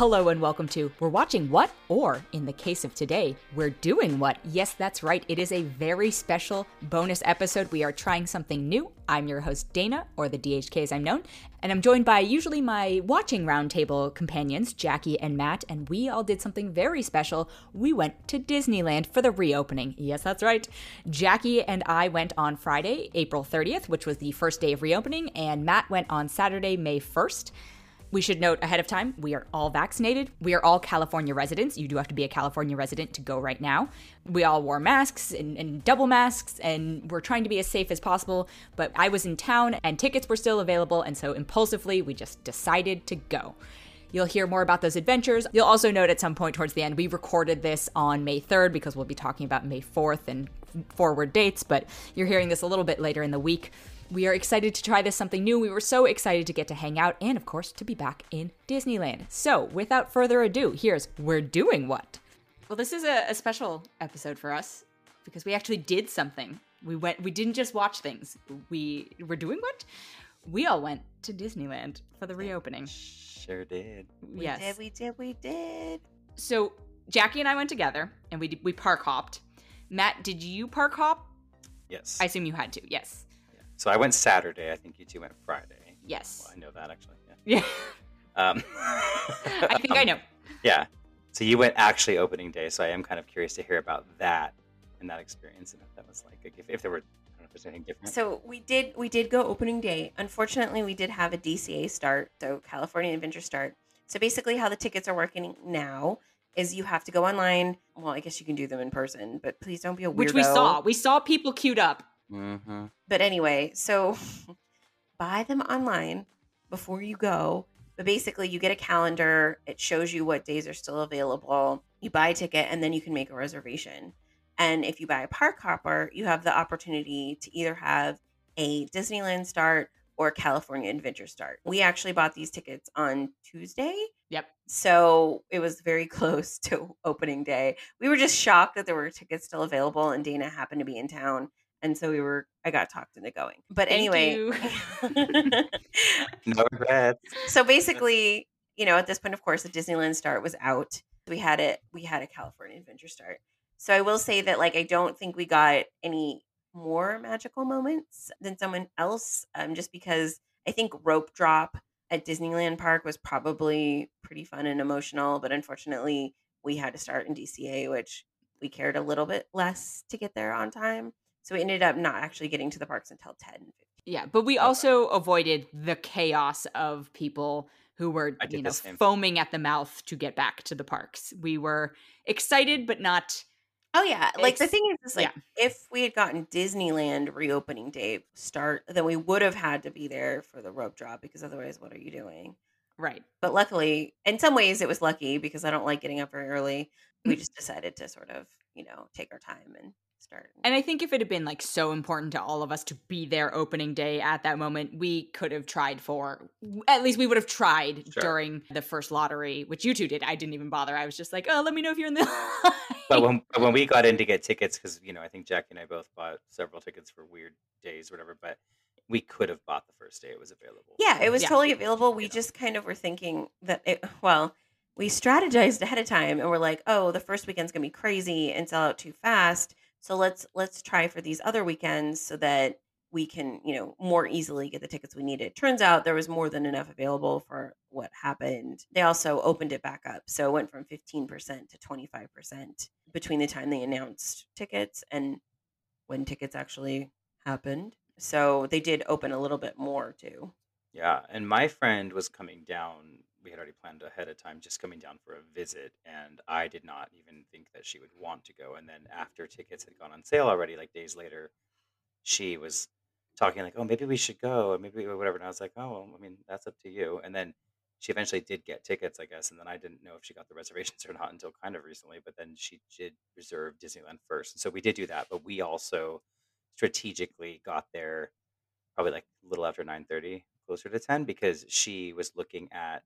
Hello and welcome to We're Watching What? Or, in the case of today, We're Doing What? Yes, that's right. It is a very special bonus episode. We are trying something new. I'm your host, Dana, or the DHK as I'm known, and I'm joined by usually my watching roundtable companions, Jackie and Matt, and we all did something very special. We went to Disneyland for the reopening. Yes, that's right. Jackie and I went on Friday, April 30th, which was the first day of reopening, and Matt went on Saturday, May 1st. We should note ahead of time we are all vaccinated. We are all California residents. You do have to be a California resident to go right now. We all wore masks and, and, double masks, and we're trying to be as safe as possible. But I was in town and tickets were still available, and so impulsively we just decided to go. You'll hear more about those adventures. You'll also note at some point towards the end, we recorded this on May 3rd because we'll be talking about May 4th and forward dates, but you're hearing this a little bit later in the week. We are excited to try this something new. We were so excited to get to hang out and, of course, to be back in Disneyland. So, without further ado, here's We're Doing What? Well, this is a, a special episode for us because we actually did something. We went, we didn't just watch things. We were doing what? We all went to Disneyland for the reopening. Sure did. We yes. did, we did, we did. So, Jackie and I went together and we, we park hopped. Matt, did you park hop? Yes. I assume you had to, yes. So I went Saturday. I think you two went Friday. Yes. Well, I know that actually. Yeah. Um, I think I know. yeah. So you went actually opening day. So I am kind of curious to hear about that and that experience and if that was like if, if there were I don't know if there's anything different. So we did we did go opening day. Unfortunately, we did have a DCA start, so California Adventure start. So basically, how the tickets are working now is you have to go online. Well, I guess you can do them in person, but please don't be a weirdo. Which we saw. We saw people queued up. Mm-hmm. But anyway, so buy them online before you go. But basically, you get a calendar. It shows you what days are still available. You buy a ticket, and then you can make a reservation. And if you buy a park hopper, you have the opportunity to either have a Disneyland start or California Adventure start. We actually bought these tickets on Tuesday. Yep. So it was very close to opening day. We were just shocked that there were tickets still available, and Dana happened to be in town and so we were i got talked into going but Thank anyway you. No regrets. so basically you know at this point of course the disneyland start was out we had it we had a california adventure start so i will say that like i don't think we got any more magical moments than someone else um, just because i think rope drop at disneyland park was probably pretty fun and emotional but unfortunately we had to start in dca which we cared a little bit less to get there on time so we ended up not actually getting to the parks until 10 Yeah, but we also avoided the chaos of people who were, you know, foaming at the mouth to get back to the parks. We were excited, but not. Oh yeah, like the thing is, is like yeah. if we had gotten Disneyland reopening day start, then we would have had to be there for the rope drop because otherwise, what are you doing? Right. But luckily, in some ways, it was lucky because I don't like getting up very early. We just decided to sort of, you know, take our time and start. And I think if it had been like so important to all of us to be there opening day at that moment, we could have tried for at least we would have tried Sure. during the first lottery, which you two did. I didn't even bother. I was just like, oh, let me know if you're in the But when but when we got in to get tickets, because you know I think Jackie and I both bought several tickets for weird days, or whatever. But we could have bought the first day it was available. Yeah, it was Yeah. totally available. We Yeah. just kind of were thinking that it, well, we strategized ahead of time and we're like, oh, the first weekend's gonna be crazy and sell out too fast. So let's let's try for these other weekends so that we can, you know, more easily get the tickets we needed. Turns out there was more than enough available for what happened. They also opened it back up. So it went from 15% to 25% between the time they announced tickets and when tickets actually happened. So they did open a little bit more too. Yeah, and my friend was coming down. We had already planned ahead of time, just coming down for a visit, and I did not even think that she would want to go. And then after tickets had gone on sale already, like days later, she was talking like, "Oh, maybe we should go," or maybe whatever. And I was like, "Oh, well, I mean, that's up to you." And then she eventually did get tickets, I guess. And then I didn't know if she got the reservations or not until kind of recently. But then she did reserve Disneyland first, and so we did do that. But we also strategically got there probably like a little after 9:30 closer to 10 because she was looking at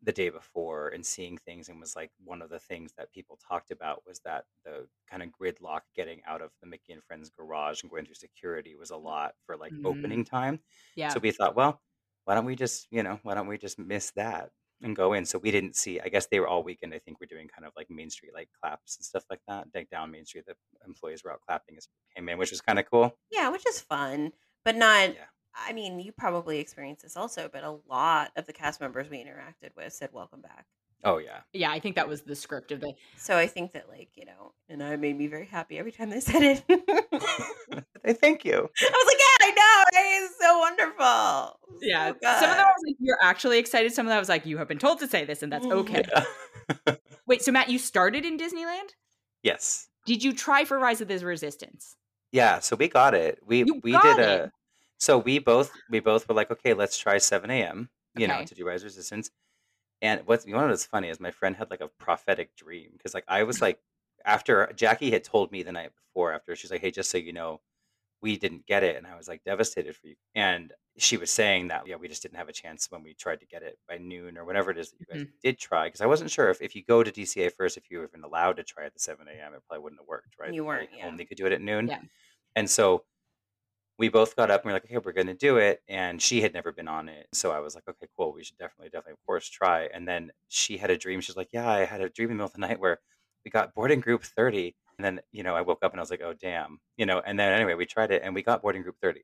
the day before and seeing things and was like one of the things that people talked about was that the kind of gridlock getting out of the Mickey and Friends garage and going through security was a lot for like Mm. opening time. yeah. So we thought, well, why don't we just, you know, why don't we just miss that? and go in. So we didn't see. I guess they were all weekend. I think we're doing kind of like Main Street like claps and stuff like that. Like down Main Street, the employees were out clapping as we came in, which was kind of cool. Yeah, which is fun, but not. Yeah. I mean, you probably experienced this also, but a lot of the cast members we interacted with said welcome back. Oh yeah. Yeah, I think that was the script of the. So I think that, like, you know, and I made me very happy every time they said it. They thank you. I was like, yeah, I know. right? It's so wonderful. Yeah, So some of good. them I was like, "You're actually excited." Some of them I was like, "You have been told to say this, and that's Mhm. okay." Yeah. Wait, so Matt, you started in Disneyland? yes. Did you try for Rise of the Resistance? Yeah. So we got it. We You we got did it? So we both we both were like, okay, let's try 7 a.m. You know, Okay. to do Rise Resistance. And what's you know what's funny is my friend had like a prophetic dream because like I was mm. like after Jackie had told me the night before after she's like, hey, just so you know, we didn't get it, and I was like devastated for you. And she was saying that yeah, we just didn't have a chance when we tried to get it by noon or whatever it is that you guys mm-hmm. did try because I wasn't sure if if you go to DCA first, if you were even allowed to try at the 7 a.m. It probably wouldn't have worked, right? You weren't, yeah. Only could do it at noon. Yeah. And so we both got up and we are like, okay, we're going to do it. And she had never been on it. So I was like, okay, cool. We should definitely, definitely, of course, try. And then she had a dream. She's like, yeah, I had a dream in the middle of the night where we got boarding group 30. And then, you know, I woke up and I was like, oh, damn. You know, and then anyway, we tried it and we got boarding group 30.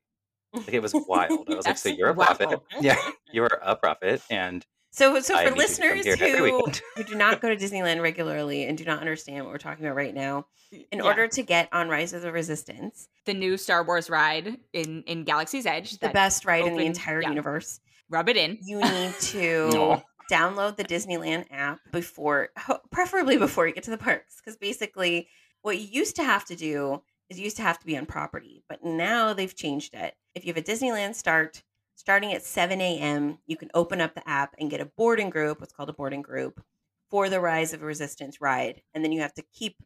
Like it was wild. I was like, so you're a prophet. Yeah, you're a prophet. And So, so for need to come listeners who who do not go to Disneyland regularly and do not understand what we're talking about right now, in Yeah. order to get on Rise of the Resistance, the new Star Wars ride in in Galaxy's Edge, the best ride in the entire yeah. universe, rub it in. you need to No. download the Disneyland app before, preferably before you get to the parks, because basically what you used to have to do is you used to have to be on property, but now they've changed it. If you have a Disneyland start starting at 7 a.m., you can open up the app and get a boarding group, what's called a boarding group, for the Rise of Resistance ride, and then you have to keep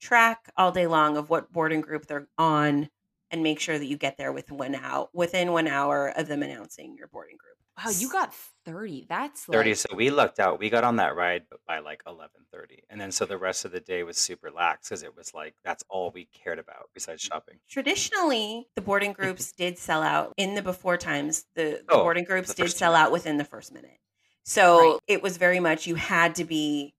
track all day long of what boarding group they're on and make sure that you get there within one hour within one hour of them announcing your boarding group. Wow, you got thirty. That's 30 like so we lucked out we got on that ride b- by like 11.30 and then so the rest of the day was super lax because it was like that's all we cared about besides mm. shopping Traditionally, the boarding groups did sell out in the before times. The, the Oh, boarding groups the did first two sell out within the first minute. So Right. it was very much you had to be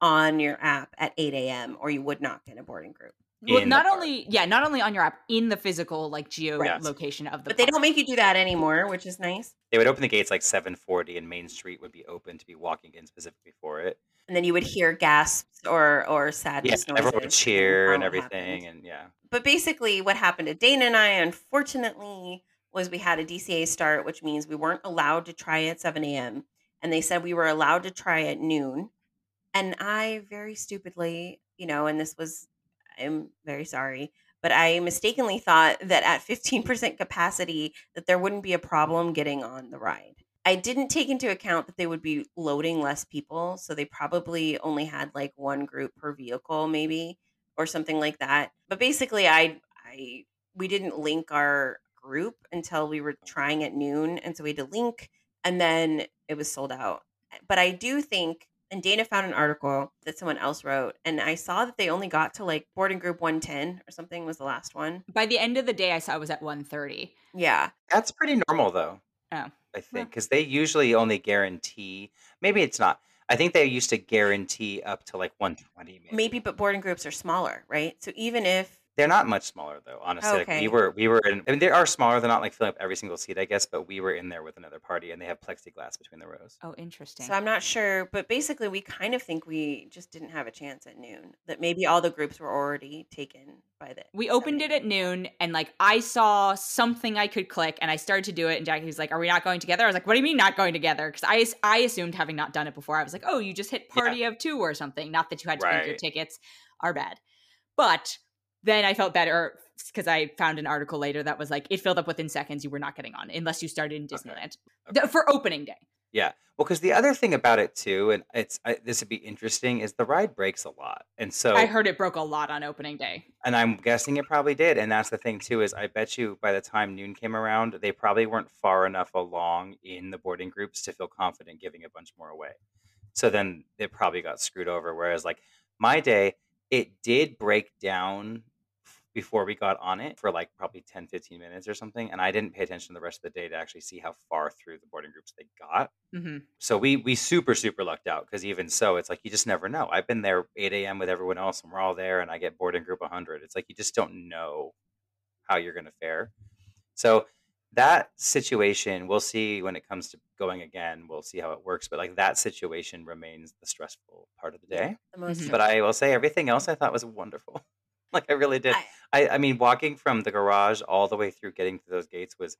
on your app at 8 a.m. or you would not get a boarding group. Well, in the not park. only yeah, not only on your app in the physical like geo Right. location of the. But they don't make you do that anymore, which is nice. they would open the gates like 7.40 and main street would be open to be walking in specifically for it And then you would hear gasps or or yeah sadness noises. everyone would cheer and how it everything happened. and yeah but basically what happened to Dana and I, unfortunately, was we had a DCA start, which means we weren't allowed to try at 7 a.m. And they said we were allowed to try at noon. And I very stupidly, you know, and this was, I'm very sorry, but I mistakenly thought that at 15% capacity that there wouldn't be a problem getting on the ride. I didn't take into account that they would be loading less people, so they probably only had like one group per vehicle maybe or something like that. But basically I I we didn't link our group until we were trying at noon and so we had to link and then it was sold out. But I do think and Dana found an article that someone else wrote and I saw that they only got to like boarding group 110 or something was the last one. By the end of the day, I saw it was at 1.30. Yeah. that's pretty normal though Oh. i think because they usually only guarantee maybe it's not i think they used to guarantee up to like 120 maybe, Maybe but boarding groups are smaller, right? So even if they're not much smaller though honestly like we were we were in i mean they are smaller they're not like filling up every single seat i guess but we were in there with another party and they have plexiglass between the rows Oh, interesting. So I'm not sure, but basically we kind of think we just didn't have a chance at noon. That maybe all the groups were already taken by the we opened it at noon and like I saw something I could click and I started to do it and Jackie was like, "Are we not going together?" I was like, "What do you mean not going together?" Because I I assumed having not done it before, I was like, "Oh, you just hit Yeah. party of two or something." Not that you had to link your tickets. Our bad. But then I felt better because I found an article later that was like it filled up within seconds. You were not getting on unless you started in Disneyland Okay. Th- for opening day. Yeah. Well, because the other thing about it too, and it's I, this would be interesting, is the ride breaks a lot, and so I heard it broke a lot on opening day. and I'm guessing it probably did, and that's the thing too is I bet you by the time noon came around, they probably weren't far enough along in the boarding groups to feel confident giving a bunch more away. So then it probably got screwed over. Whereas like my day, it did break down before we got on it for like probably 10, 15 minutes or something. And I didn't pay attention the rest of the day to actually see how far through the boarding groups they got. hmm So we we super super lucked out because even so, it's like you just never know. I've been there 8 a.m. with everyone else, and we're all there, and I get boarding group 100. It's like you just don't know how you're going to fare. So that situation, we'll see when it comes to going again. We'll see how it works, but like that situation remains the stressful part of the day. the Mhm. But. I will say everything else I thought was wonderful. like I really did. I, I I mean, walking from the garage all the way through getting to those gates was,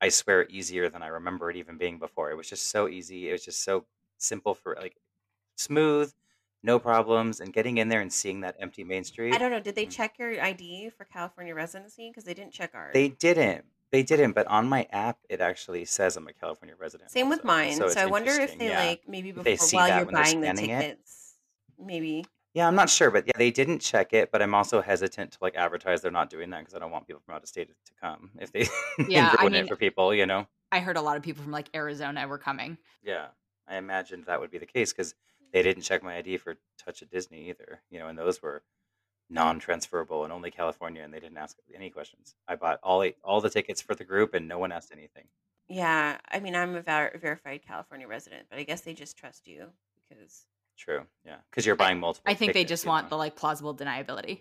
I swear, easier than I remember it even being before. It was just so easy. It was just so simple for like smooth, no problems, and getting in there and seeing that empty Main Street. I don't know. Did they mm, check your ID for California residency? Because they didn't check ours. They didn't. They didn't. But on my app, it actually says I'm a California resident Same with also. And mine. so So I wonder if they Yeah. like maybe before while you're buying the scanning it. tickets, maybe. Yeah, I'm not sure, but yeah, they didn't check it. But I'm also hesitant to like advertise they're not doing that because I don't want people from out of state to come if they Yeah, I ruin it for people, you know? I heard a lot of people from like Arizona were coming. Yeah, I imagined that would be the case because they didn't check my ID for Touch of Disney either, you know, and those were mm. non-transferable and only California, and they didn't ask any questions. I bought all eight, all the tickets for the group, and no one asked anything. Yeah, I mean, I'm a ver- verified California resident, but I guess they just trust you because True, yeah, because you're buying multiple I think they just want know. the like plausible deniability.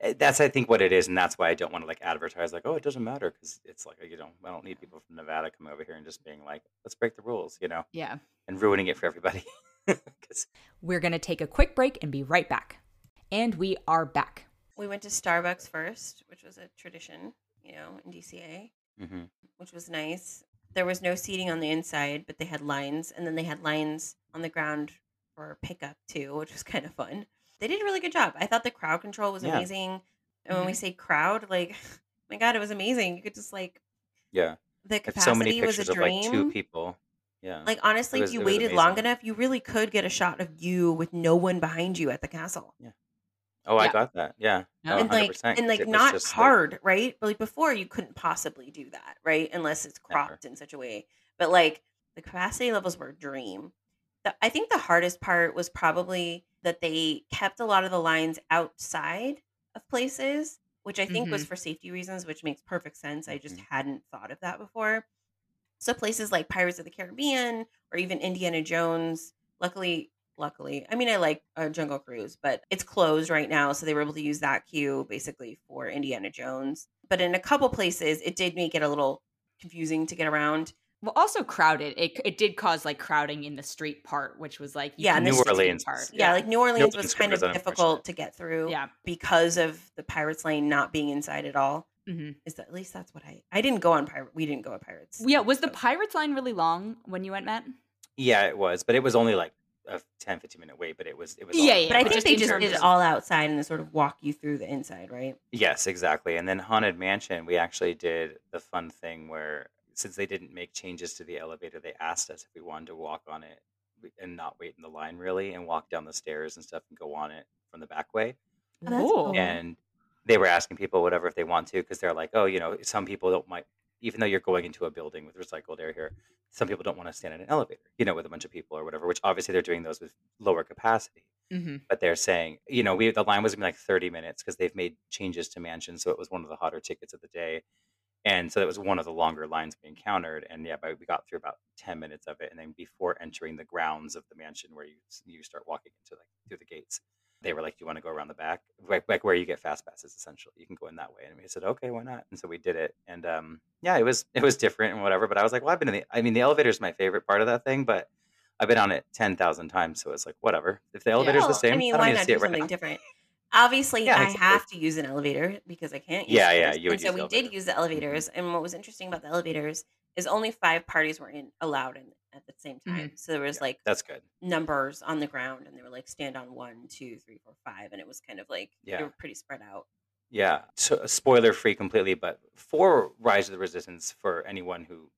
Eh, That's I think what it is, and that's why I don't want to like advertise like, oh, it doesn't matter, because it's like you know I don't need people from Nevada coming over here and just being like, let's break the rules, you know, Yeah. and ruining it for everybody. 'Cause- We're going to take a quick break and be right back. And we are back. we went to Starbucks first, which was a tradition, you know, in DCA, Mhm. which was nice. There was no seating on the inside, but they had lines, and then they had lines on the ground for pickup too, which was kind of fun. They did a really good job. I thought the crowd control was Yeah, amazing. And when we hmm say crowd, like, my God, it was amazing. You could just like yeah. the If so many capacity was a pictures of like two people, yeah, Like honestly, if you waited long enough, you really could get a shot of you with no one behind you at the castle. Yeah. Oh, I got that. Yeah. No, Yeah. And like 100%. like was not just like hard, right? But like before you couldn't possibly do that, right? Unless it's never. cropped in such a way. But like the capacity levels were a dream. The, I think the hardest part was probably that they kept a lot of the lines outside of places, which I think was hmm for safety reasons, which makes perfect sense. I just Mhm. hadn't thought of that before. So places like Pirates of the Caribbean or even Indiana Jones, luckily, luckily, I mean, I like uh, Jungle Cruise, but it's closed right now, so they were able to use that queue basically for Indiana Jones. But in a couple places, it did make it a little confusing to get around. Well, also crowded. It, it did cause like crowding in the street part, which was like Yeah, New this, see the street Orleans part. yeah, Yeah. like New New Orleans was kind of difficult to get through Yeah. because of the Pirates Lane not being inside at all. hmm Is that at least that's what I I didn't go on pirate. We didn't go on Pirates. Yeah. Was the Pirates line really long when you went, Matt? Yeah, it was, but it was only like a 10, 15 minute wait, but it was it was Yeah, all yeah. But I think just they just did it all outside and they sort of walk you through the inside, right? Yes, exactly. And then Haunted Mansion, we actually did the fun thing where since they didn't make changes to the elevator, they asked us if we wanted to walk on it and not wait in the line really and walk down the stairs and stuff and go on it from the back way. Oh, that's cool. And they were asking people whatever if they want to because they're like, oh, you know, some people don't might even though you're going into a building with recycled air here, some people don't want to stand in an elevator, you know, with a bunch of people or whatever. Which obviously they're doing those with lower capacity. hmm But they're saying, you know, we the line was gonna be like 30 minutes because they've made changes to Mansion, so it was one of the hotter tickets of the day, and so it was one of the longer lines we encountered. And yeah, but we got through about 10 minutes of it, and then before entering the grounds of the mansion, where you you start walking into like through the gates, they were like, "Do you want to go around the back, like, like where you get fast passes? Essentially, you can go in that way." And we said, "Okay, why not?" And so we did it, and um, yeah, it was it was different and whatever. But I was like, "Well, I've been in the. I mean, the elevator is my favorite part of that thing, but." I've been on it ten thousand times, so it's like whatever. If the Yeah. elevator's the same, I mean, I don't why need to see do it right something now. different? Obviously, Yeah, I exactly. have to use an elevator because I can't use Yeah, yeah, you would And so we did use the elevators. And what was interesting about the elevators is only five parties were in allowed in at the same hmm time. So there was Yeah, like that's good. numbers on the ground, and they were like stand on one, two, three, four, five, and it was kind of like yeah. they were pretty spread out. yeah. So, spoiler free completely, but for Rise of the Resistance, for anyone who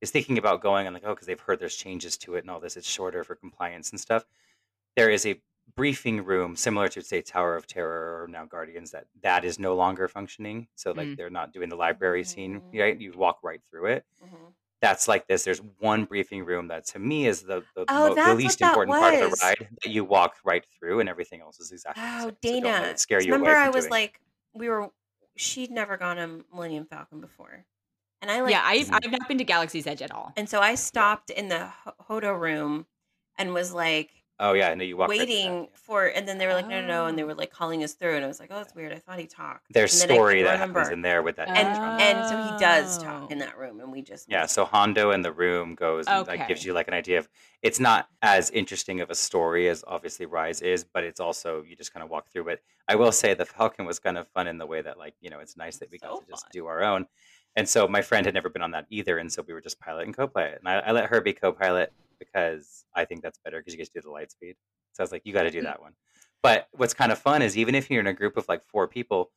is thinking about going and like, oh, because they've heard there's changes to it and all this, it's shorter for compliance and stuff. There is a briefing room similar to say Tower of Terror or now Guardians that that is no longer functioning. So like Mm. they're not doing the library scene, Mhm. right? You walk right through it. Mhm. That's like this. There's one briefing room that to me is the the, Oh, mo- the least that important part of the ride that you walk right through, and everything else is exactly the Oh, same. So don't let Dana. it scare 'Cause you away remember, I was doing it. like, we were she'd never gone on Millennium Falcon before, and I like yeah, I've, Mhm. I've not been to Galaxy's Edge at all. and so I stopped in the Ho- Hondo room and was like Oh yeah, I know you walk right that, waiting yeah. for, and then they were like, no, no, no, and they Oh. were like calling us through, and I was like, oh, that's weird. I thought he talked. There's and story that remember. happens in there with that. and intro. and so he does talk Oh. in that room, and we just Yeah, so Hondo in the room goes and like gives you like an idea of it's not as interesting of a story as obviously Rise is, but it's also you just kind of walk through it. I will say the Falcon was kind of fun in the way that like, you know, it's nice that we got So to just fun. do our own. And so my friend had never been on that either, and so we were just pilot and co-pilot. And I, I let her be co-pilot because I think that's better because you get to do the light speed. So I was like, you got to do Mm. that one. But what's kind of fun is even if you're in a group of like four people,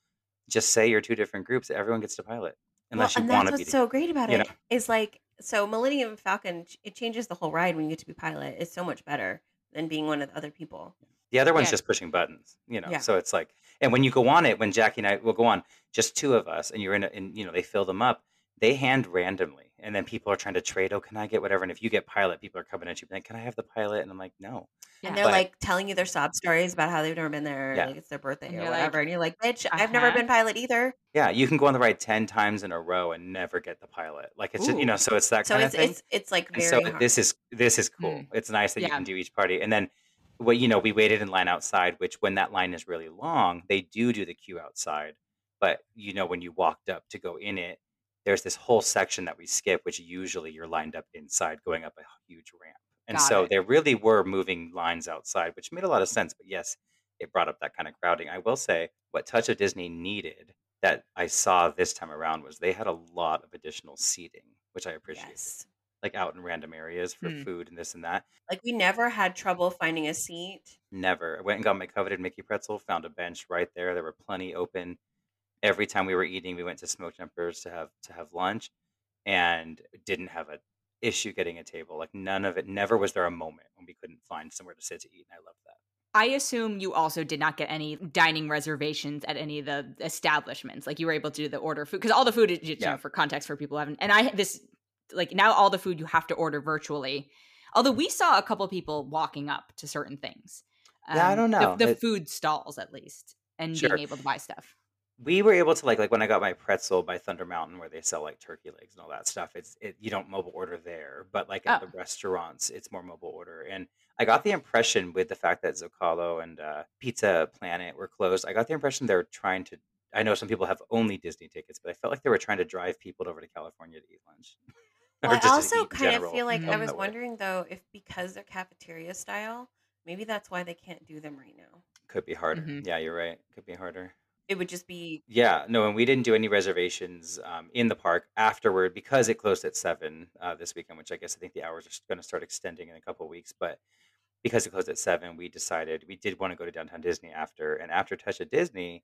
just say you're two different groups. Everyone gets to pilot unless well, you and want that's to be. what's so great about it is like so Millennium Falcon it changes the whole ride when you get to be pilot. It's so much better than being one of the other people. The other one's Yeah. just pushing buttons, you know. Yeah. So it's like, and when you go on it, when Jackie and I will go on, just two of us, and you're in, a, and you know, they fill them up. They hand randomly, and then people are trying to trade. Oh, can I get whatever? And if you get pilot, people are coming at you, like, can I have the pilot? And I'm like, no. Yeah. And they're But- like telling you their sob stories about how they've never been there, Yeah. like it's their birthday And or you're like, whatever. and you're like, bitch, I've never uh-huh. been pilot either. Yeah, you can go on the ride ten times in a row and never get the pilot. Like it's just, you know, so it's that So kind it's of thing. it's it's like And very so hard. this is this is cool. Mm. It's nice that you can do each party, and then what you know, we waited in line outside. Which when that line is really long, they do do the queue outside. But you know, when you walked up to go in it, there's this whole section that we skip, which usually you're lined up inside, going up a huge ramp. And Got so it. there really were moving lines outside, which made a lot of sense. But yes, it brought up that kind of crowding. I will say, what Touch of Disney needed that I saw this time around was they had a lot of additional seating, which I appreciate. yes. like out in random areas for Mm. food and this and that. Like we never had trouble finding a seat. Never. I went and got my coveted Mickey pretzel, found a bench right there. There were plenty open. Every time we were eating, we went to Smoke Jumpers to have to have lunch and didn't have a issue getting a table. Like none of it never was there a moment when we couldn't find somewhere to sit to eat. And I love that. I assume you also did not get any dining reservations at any of the establishments. Like you were able to do the order food because all the food is you Yeah. know, for context for people who haven't. And I this like now all the food you have to order virtually. Although we saw a couple people walking up to certain things. Yeah, I Um, don't the- know. The, It- food stalls at least, and Sure. being able to buy stuff. We were able to like like when I got my pretzel by Thunder Mountain where they sell like turkey legs and all that stuff. It's it you don't mobile order there, but like at Oh. the restaurants, it's more mobile order. And I got the impression with the fact that Zocalo and uh, Pizza Planet were closed, I got the impression they're trying to. I know some people have only Disney tickets, but I felt like they were trying to drive people over to California to eat lunch. Well, I also kind of feel like I was that way. wondering though if because they're cafeteria style, maybe that's why they can't do them right now. Could be harder. Mhm. Yeah, you're right. Could be harder. It would just be Yeah, no, and we didn't do any reservations um, in the park afterward because it closed at seven uh, this weekend, which I guess I think the hours are going to start extending in a couple weeks. But because it closed at seven, we decided we did want to go to downtown Disney after, and after Touch of Disney,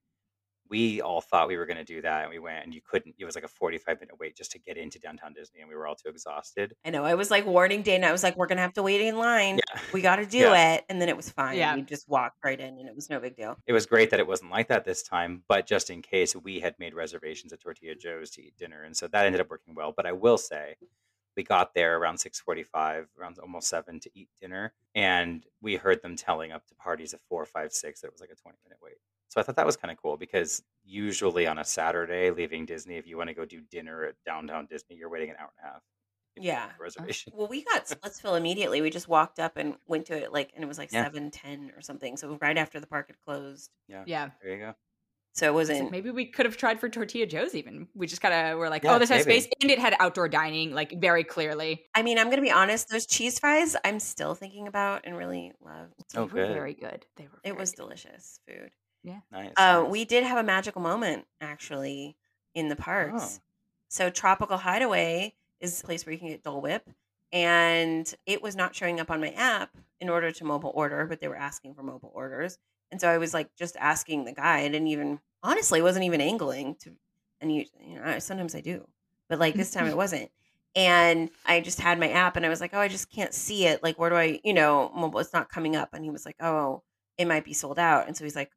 we all thought we were going to do that, and we went, and you couldn't. It was like a forty-five minute wait just to get into downtown Disney, and we were all too exhausted. I know. I was like warning Dana. I was like, we're gonna have to wait in line. Yeah, We got to do Yeah. it, and then it was fine. Yeah. We just walked right in, and it was no big deal. it was great that it wasn't like that this time, but just in case, we had made reservations at Tortilla Joe's to eat dinner, and so that ended up working well. But I will say, we got there around six forty-five, around almost seven to eat dinner, and we heard them telling up to parties at four, five, six that it was like a twenty-minute wait. So I thought that was kind of cool because usually on a Saturday, leaving Disney, if you want to go do dinner at downtown Disney, you're waiting an hour and a half. Yeah. a uh, reservation. Well, we got Splitsville immediately. We just walked up and went to it like, and it was like Yeah. seven ten or something. So right after the park had closed. Yeah, Yeah. there you go. So it wasn't. maybe we could have tried for Tortilla Joe's even. We just kind of were like, oh, Yeah, oh, this has space. And it had outdoor dining, like very clearly. I mean, I'm gonna be honest. Those cheese fries, I'm still thinking about and really love. Oh, they Oh, were good. very good. They were It was good. delicious food. Nice. Uh, nice. we did have a magical moment actually in the parks. Oh. So Tropical Hideaway is a place where you can get Dole Whip, and it was not showing up on my app in order to mobile order, but they were asking for mobile orders, and so I was like just asking the guy. I didn't even honestly wasn't even angling to, and you you know I- sometimes I do, but like this time it wasn't. And I just had my app, and I was like, "Oh, I just can't see it. Like, where do I, you know, mobile? It's not coming up." And he was like, "Oh, it might be sold out." And so he's like,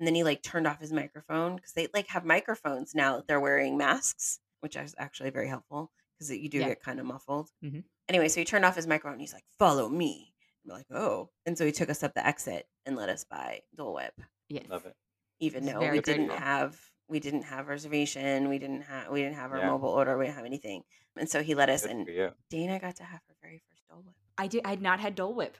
and then he like turned off his microphone because they like have microphones now that they're wearing masks, which is actually very helpful because you do Yeah. get kind of muffled. Mhm. Anyway, so he turned off his microphone. He's like, "Follow me." We're like, "Oh!" And so he took us up the exit and let us buy Dole Whip, Yes. Love it. even It's though we didn't have we didn't have reservation. We didn't have we didn't have our Yeah. mobile order. We didn't have anything, and so he let us. Good And. Dana got to have her very first Dole Whip. I did. I had not had Dole Whip.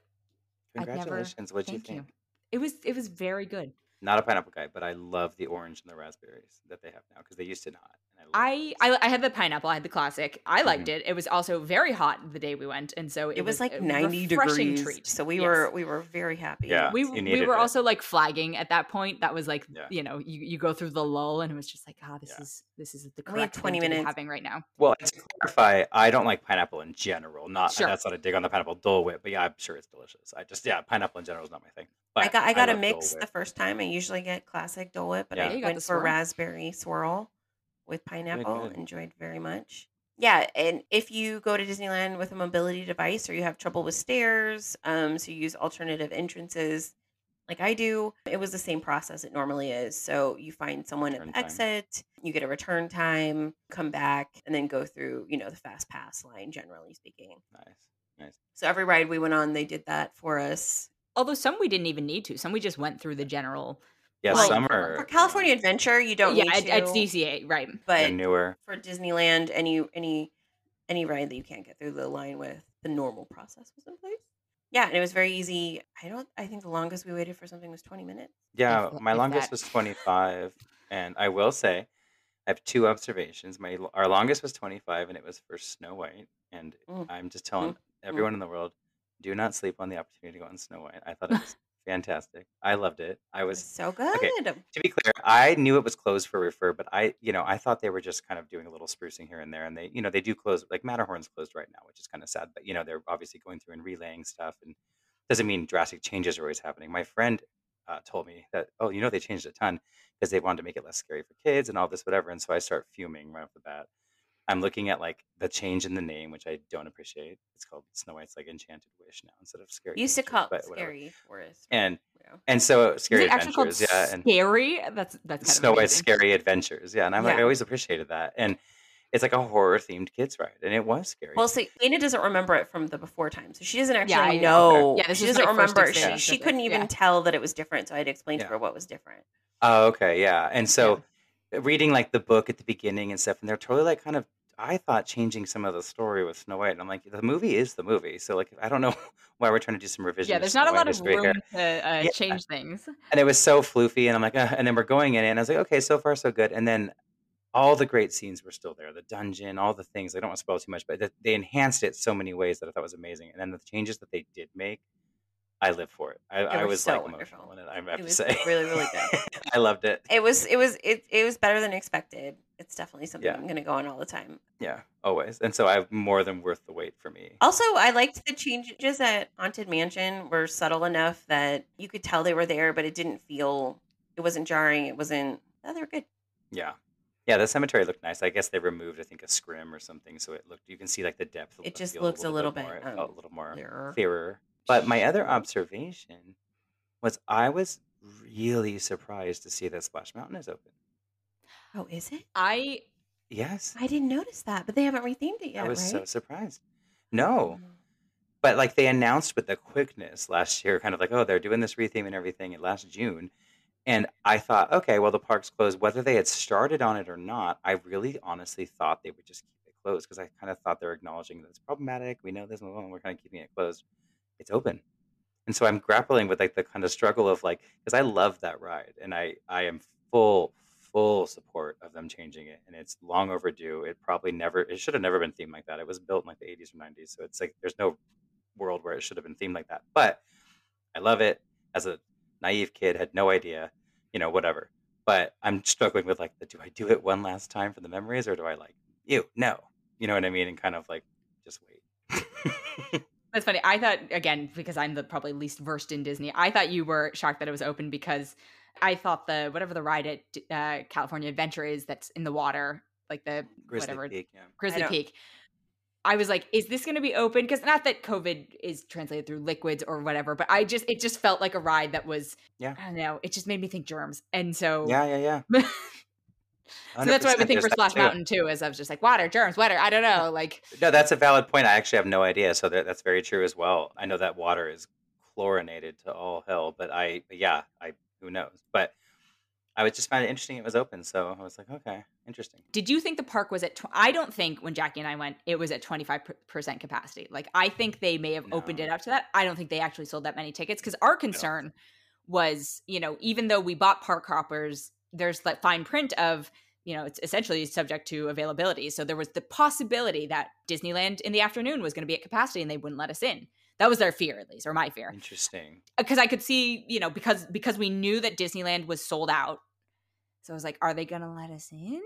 I'd never- Congratulations. What'd you Thank you. think? It was. It was very good. Not a pineapple guy, but I love the orange and the raspberries that they have now because they used to not. And I, I. I I had the pineapple. I had the classic. I liked Mhm. it. It was also very hot the day we went, and so it, It, was, like a ninety refreshing degrees, treat. so we Yes. were we were very happy. Yeah. we you we were it. also like flagging at that point. That was like Yeah. you know you, you go through the lull and it was just like ah this Yeah. is this is the And we had thing 20 to be minutes. having right now. Well, to clarify, I don't like pineapple in general. Not Sure. that's not a dig on the pineapple Dole Whip, but yeah, I'm sure it's delicious. I just yeah, pineapple in general is not my thing. But I got I got a mix the first time. I usually get classic Dole Whip, but Yeah. I Yeah, went for swirl. raspberry swirl with pineapple. good. Enjoyed very much. Yeah, and if you go to Disneyland with a mobility device or you have trouble with stairs, um, so you use alternative entrances, like I do, it was the same process it normally is. So you find someone at the time. exit, you get a return time, come back, and then go through, you know, the fast pass line. Generally speaking, Nice, nice. so every ride we went on, they did that for us. Although some we didn't even need to. Some we just went through the general. Yeah, Well, summer For California Adventure, you don't yeah, need at, to. at DCA, right? they're but newer. for Disneyland, any any any ride that you can't get through the line with, the normal process was in place. Yeah, and it was very easy. I don't. I think the longest we waited for something was twenty minutes. Yeah, If- my if longest that. was 25, and I will say, I have two observations. My our longest was 25, and it was for Snow White. And Mm. I'm just telling Mm. everyone in the world, do not sleep on the opportunity to go on Snow White. I thought it was fantastic. I loved it. I was so good. okay. to be clear, I knew it was closed for refurb, but I, you know, I thought they were just kind of doing a little sprucing here and there, and they, you know, they do close. Like Matterhorn's closed right now, which is kind of sad. But you know, they're obviously going through and relaying stuff, and doesn't mean drastic changes are always happening. My friend uh, told me that, oh, you know, they changed a ton because they wanted to make it less scary for kids and all this, whatever. And so I start fuming right off the bat. I'm looking at like the change in the name, which I don't appreciate. It's called Snow White's like Enchanted Wish now instead of Scary. Used to call it but whatever. scary forest. And Yeah. and so Is Scary it actually called Adventures, yeah, and scary? That's that's kind Snow of White's. Scary Adventures. Yeah, and I'm like, I always appreciated that. And it's like a horror themed kids ride, and it was scary. Well, see, Dana doesn't remember it from the before time, so she doesn't actually Yeah, I- know. Yeah, this she is doesn't my first remember. She, experience she couldn't even yeah. tell that it was different, so I had to explain to her what was different. oh, okay, yeah. And so reading like the book at the beginning and stuff, and they're totally like kind of. I thought changing some of the story with Snow White, and I'm like, the movie is the movie. So like, I don't know why we're trying to do some revision. Yeah, there's not a lot of history room here. to uh, Yeah. change things. and it was so floofy and i'm like uh, and then we're going in it and i was like okay so far so good and then all the great scenes were still there the dungeon all the things i don't want to spoil too much but they enhanced it so many ways that i thought was amazing and then the changes that they did make i live for it i, I were was so like wonderful. emotional in it i have It to was say really, really good. i loved it It was it was it, it was better than expected. It's definitely something Yeah. I'm going to go on all the time. yeah always and so i have more than worth the wait for me Also, I liked the changes at Haunted Mansion were subtle enough that you could tell they were there, but it didn't feel it wasn't jarring. It wasn't. Oh, they were good. yeah yeah the cemetery looked nice i guess they removed i think a scrim or something so it looked you can see like the depth It just looks a little more. bit, it felt um, a little more clearer. clearer. But my other observation was I was really surprised to see that Splash Mountain is open. Oh, is it? I Yes. I didn't notice that, but they haven't rethemed it yet, I was so surprised. No. Mm. But like they announced with the quickness last year, kind of like, oh, they're doing this retheme and everything in last June. And I thought, okay, well, the park's closed. Whether they had started on it or not, I really honestly thought they would just keep it closed because I kind of thought they're acknowledging that it's problematic. We know this, and we're kind of keeping it closed. It's open. And so I'm grappling with like the kind of struggle of like, because I love that ride and I, I am full, full support of them changing it. And it's long overdue. It probably never, it should have never been themed like that. It was built in like the 80s or 90s. So it's like, there's no world where it should have been themed like that. But I love it. As a naive kid, had no idea, you know, whatever. But I'm struggling with like, the, do I do it one last time for the memories or do I like, you, no, you know what I mean? And kind of like, just wait. That's funny. I thought again because I'm the probably least versed in Disney. I thought you were shocked that it was open because I thought the whatever the ride at uh, California Adventure is that's in the water, like the Grizzly whatever Peak, yeah. Grizzly don't- Peak. I was like, is this going to be open? Because not that COVID is translated through liquids or whatever, but I just it just felt like a ride that was Yeah. I don't know. It just made me think germs, and so Yeah, yeah, yeah. so that's why I would think for Splash. Mountain too. Is I was just like water, germs, water. I don't know, like No, that's a valid point. I actually have no idea. So that, that's very true as well. I know that water is chlorinated to all hell, but I, yeah, I, who knows? But I was just found it interesting it was open, so I was like, okay, interesting. Did you think the park was at? Tw- I don't think when Jackie and I went, it was at twenty five percent capacity. Like I think they may have opened it up to that. I don't think they actually sold that many tickets because our concern was, you know, even though we bought park hoppers, there's that fine print of, you know, it's essentially subject to availability. So there was the possibility that Disneyland in the afternoon was going to be at capacity and they wouldn't let us in. That was their fear, at least, or my fear Interesting. because I could see, you know, because because we knew that Disneyland was sold out. So I was like, are they gonna let us in?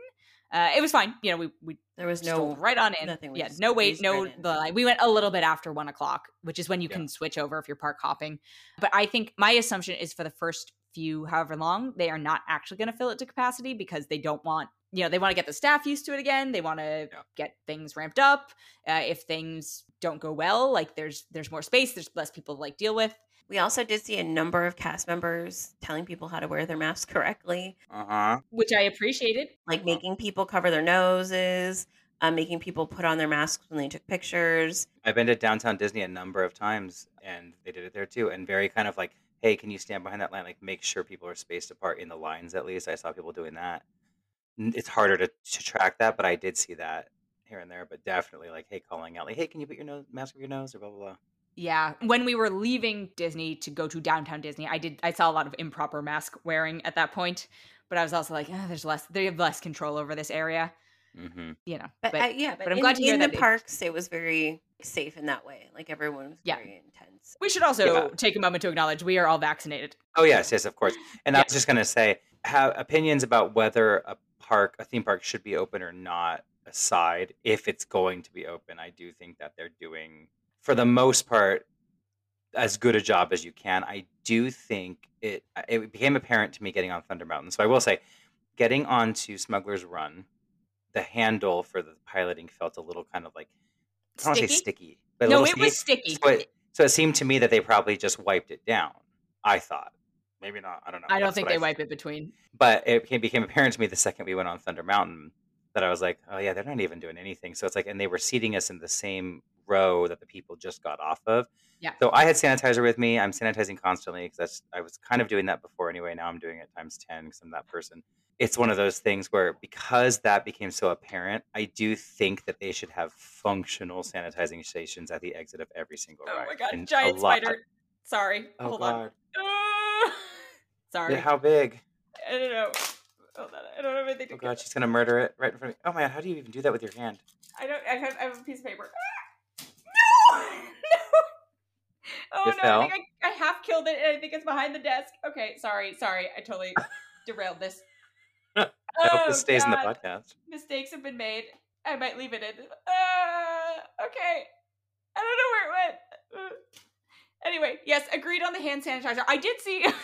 Uh, it was fine. You know, we we There was no right on in. nothing. We yeah, no wait, no. right the line. We went a little bit after one o'clock, which is when you Yeah. can switch over if you're park hopping. But I think my assumption is for the first few, however long, they are not actually going to fill it to capacity because they don't want, you know, they want to get the staff used to it again. They want to Yeah. get things ramped up. Uh, if things don't go well, like there's there's more space, there's less people to like deal with. We also did see a number of cast members telling people how to wear their masks correctly, Uh huh. which I appreciated. like Uh-huh. making people cover their noses, um, making people put on their masks when they took pictures. I've been to downtown Disney a number of times, and they did it there too. And very kind of like, hey, can you stand behind that line? Like, make sure people are spaced apart in the lines. At least I saw people doing that. It's harder to, to track that, but I did see that here and there. But definitely, like, hey, calling out, like, hey, can you put your nose mask over your nose or blah blah blah. Yeah, when we were leaving Disney to go to downtown Disney, I did I saw a lot of improper mask wearing at that point, but I was also like, "Ah, there's less they have less control over this area, Mm-hmm. you know. But, But, uh, yeah, but, but I'm in, glad to hear in that the it- parks, it was very safe in that way. Like everyone was Yeah. very intense. we should also Yeah. take a moment to acknowledge we are all vaccinated. Oh yes, yes, of course. And I Yeah. was just gonna say, have opinions about whether a park, a theme park, should be open or not. Aside, if it's going to be open, I do think that they're doing, for the most part, as good a job as you can. I do think it. It became apparent to me getting on Thunder Mountain. So I will say, getting onto Smuggler's Run, the handle for the piloting felt a little kind of like I don't want to say Sticky? sticky, but No, it was sticky. sticky. So it, so it seemed to me that they probably just wiped it down. I thought. Maybe not. I don't know. I don't That's think they I- wipe it between. But it became, became apparent to me the second we went on Thunder Mountain that I was like, oh yeah, they're not even doing anything. So it's like, and they were seating us in the same row that the people just got off of. Yeah. So I had sanitizer with me. I'm sanitizing constantly because that's I was kind of doing that before anyway. Now I'm doing it times ten because I'm that person. It's one of those things where because that became so apparent, I do think that they should have functional sanitizing stations at the exit of every single Oh ride. Oh my god, And giant spider. Sorry. Oh Hold god. on. Sorry. Yeah, how big? I don't know. Hold on. I don't have anything to Oh god, she's gonna murder it right in front of me. Oh man, how do you even do that with your hand? I don't. I have, I have a piece of paper. Ah! No! no! Oh no! fell? I think I, I half killed it, and I think it's behind the desk. Okay, sorry, sorry. I totally derailed this. I hope Oh, this stays in the podcast. Mistakes have been made. I might leave it in. Uh, okay. I don't know where it went. Uh, Anyway, yes, agreed on the hand sanitizer. I did see.